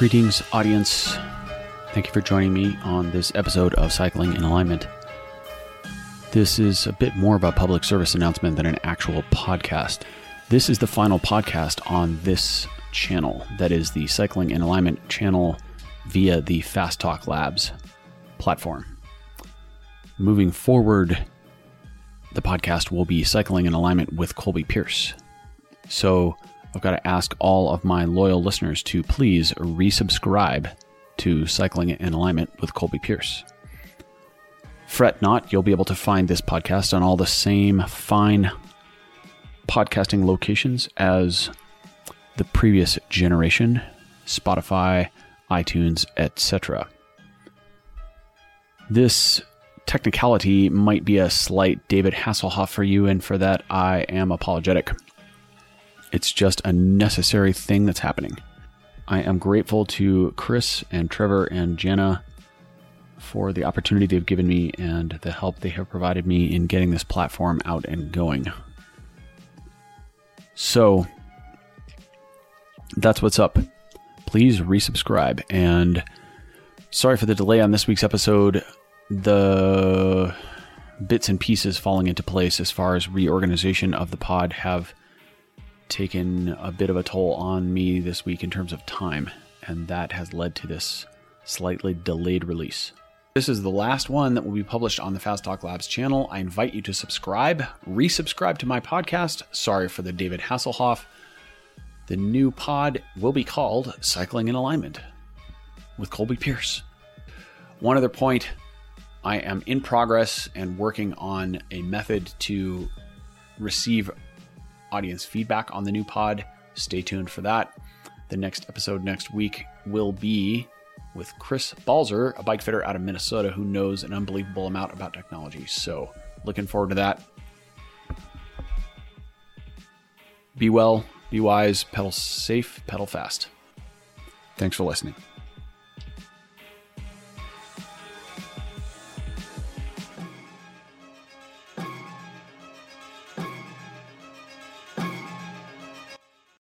Greetings, audience. Thank you for joining me on this episode of Cycling in Alignment. This is a bit more of a public service announcement than an actual podcast. This is the final podcast on this channel, that is the Cycling in Alignment channel via the Fast Talk Labs platform. Moving forward, the podcast will be Cycling in Alignment with Colby Pearce. So I've got to ask all of my loyal listeners to please resubscribe to Cycling in Alignment with Colby Pearce. Fret not, you'll be able to find this podcast on all the same fine podcasting locations as the previous generation Spotify, iTunes, etc. This technicality might be a slight David Hasselhoff for you, and for that I am apologetic. It's just a necessary thing that's happening. I am grateful to Chris and Trevor and Jenna for the opportunity they've given me and the help they have provided me in getting this platform out and going. So, that's what's up. Please resubscribe. And sorry for the delay on this week's episode. The bits and pieces falling into place as far as reorganization of the pod have taken a bit of a toll on me this week in terms of time, and that has led to this slightly delayed release. This is the last one that will be published on the Fast Talk Labs channel. I invite you to subscribe, resubscribe to my podcast. Sorry for the David Hasselhoff. The new pod will be called Cycling in Alignment with Colby Pearce. One other point I am in progress and working on a method to receive audience feedback on the new pod. Stay tuned for that. The next episode next week will be with Chris Balzer, a bike fitter out of Minnesota who knows an unbelievable amount about technology. So, looking forward to that. Be well, be wise, pedal safe, pedal fast. Thanks for listening.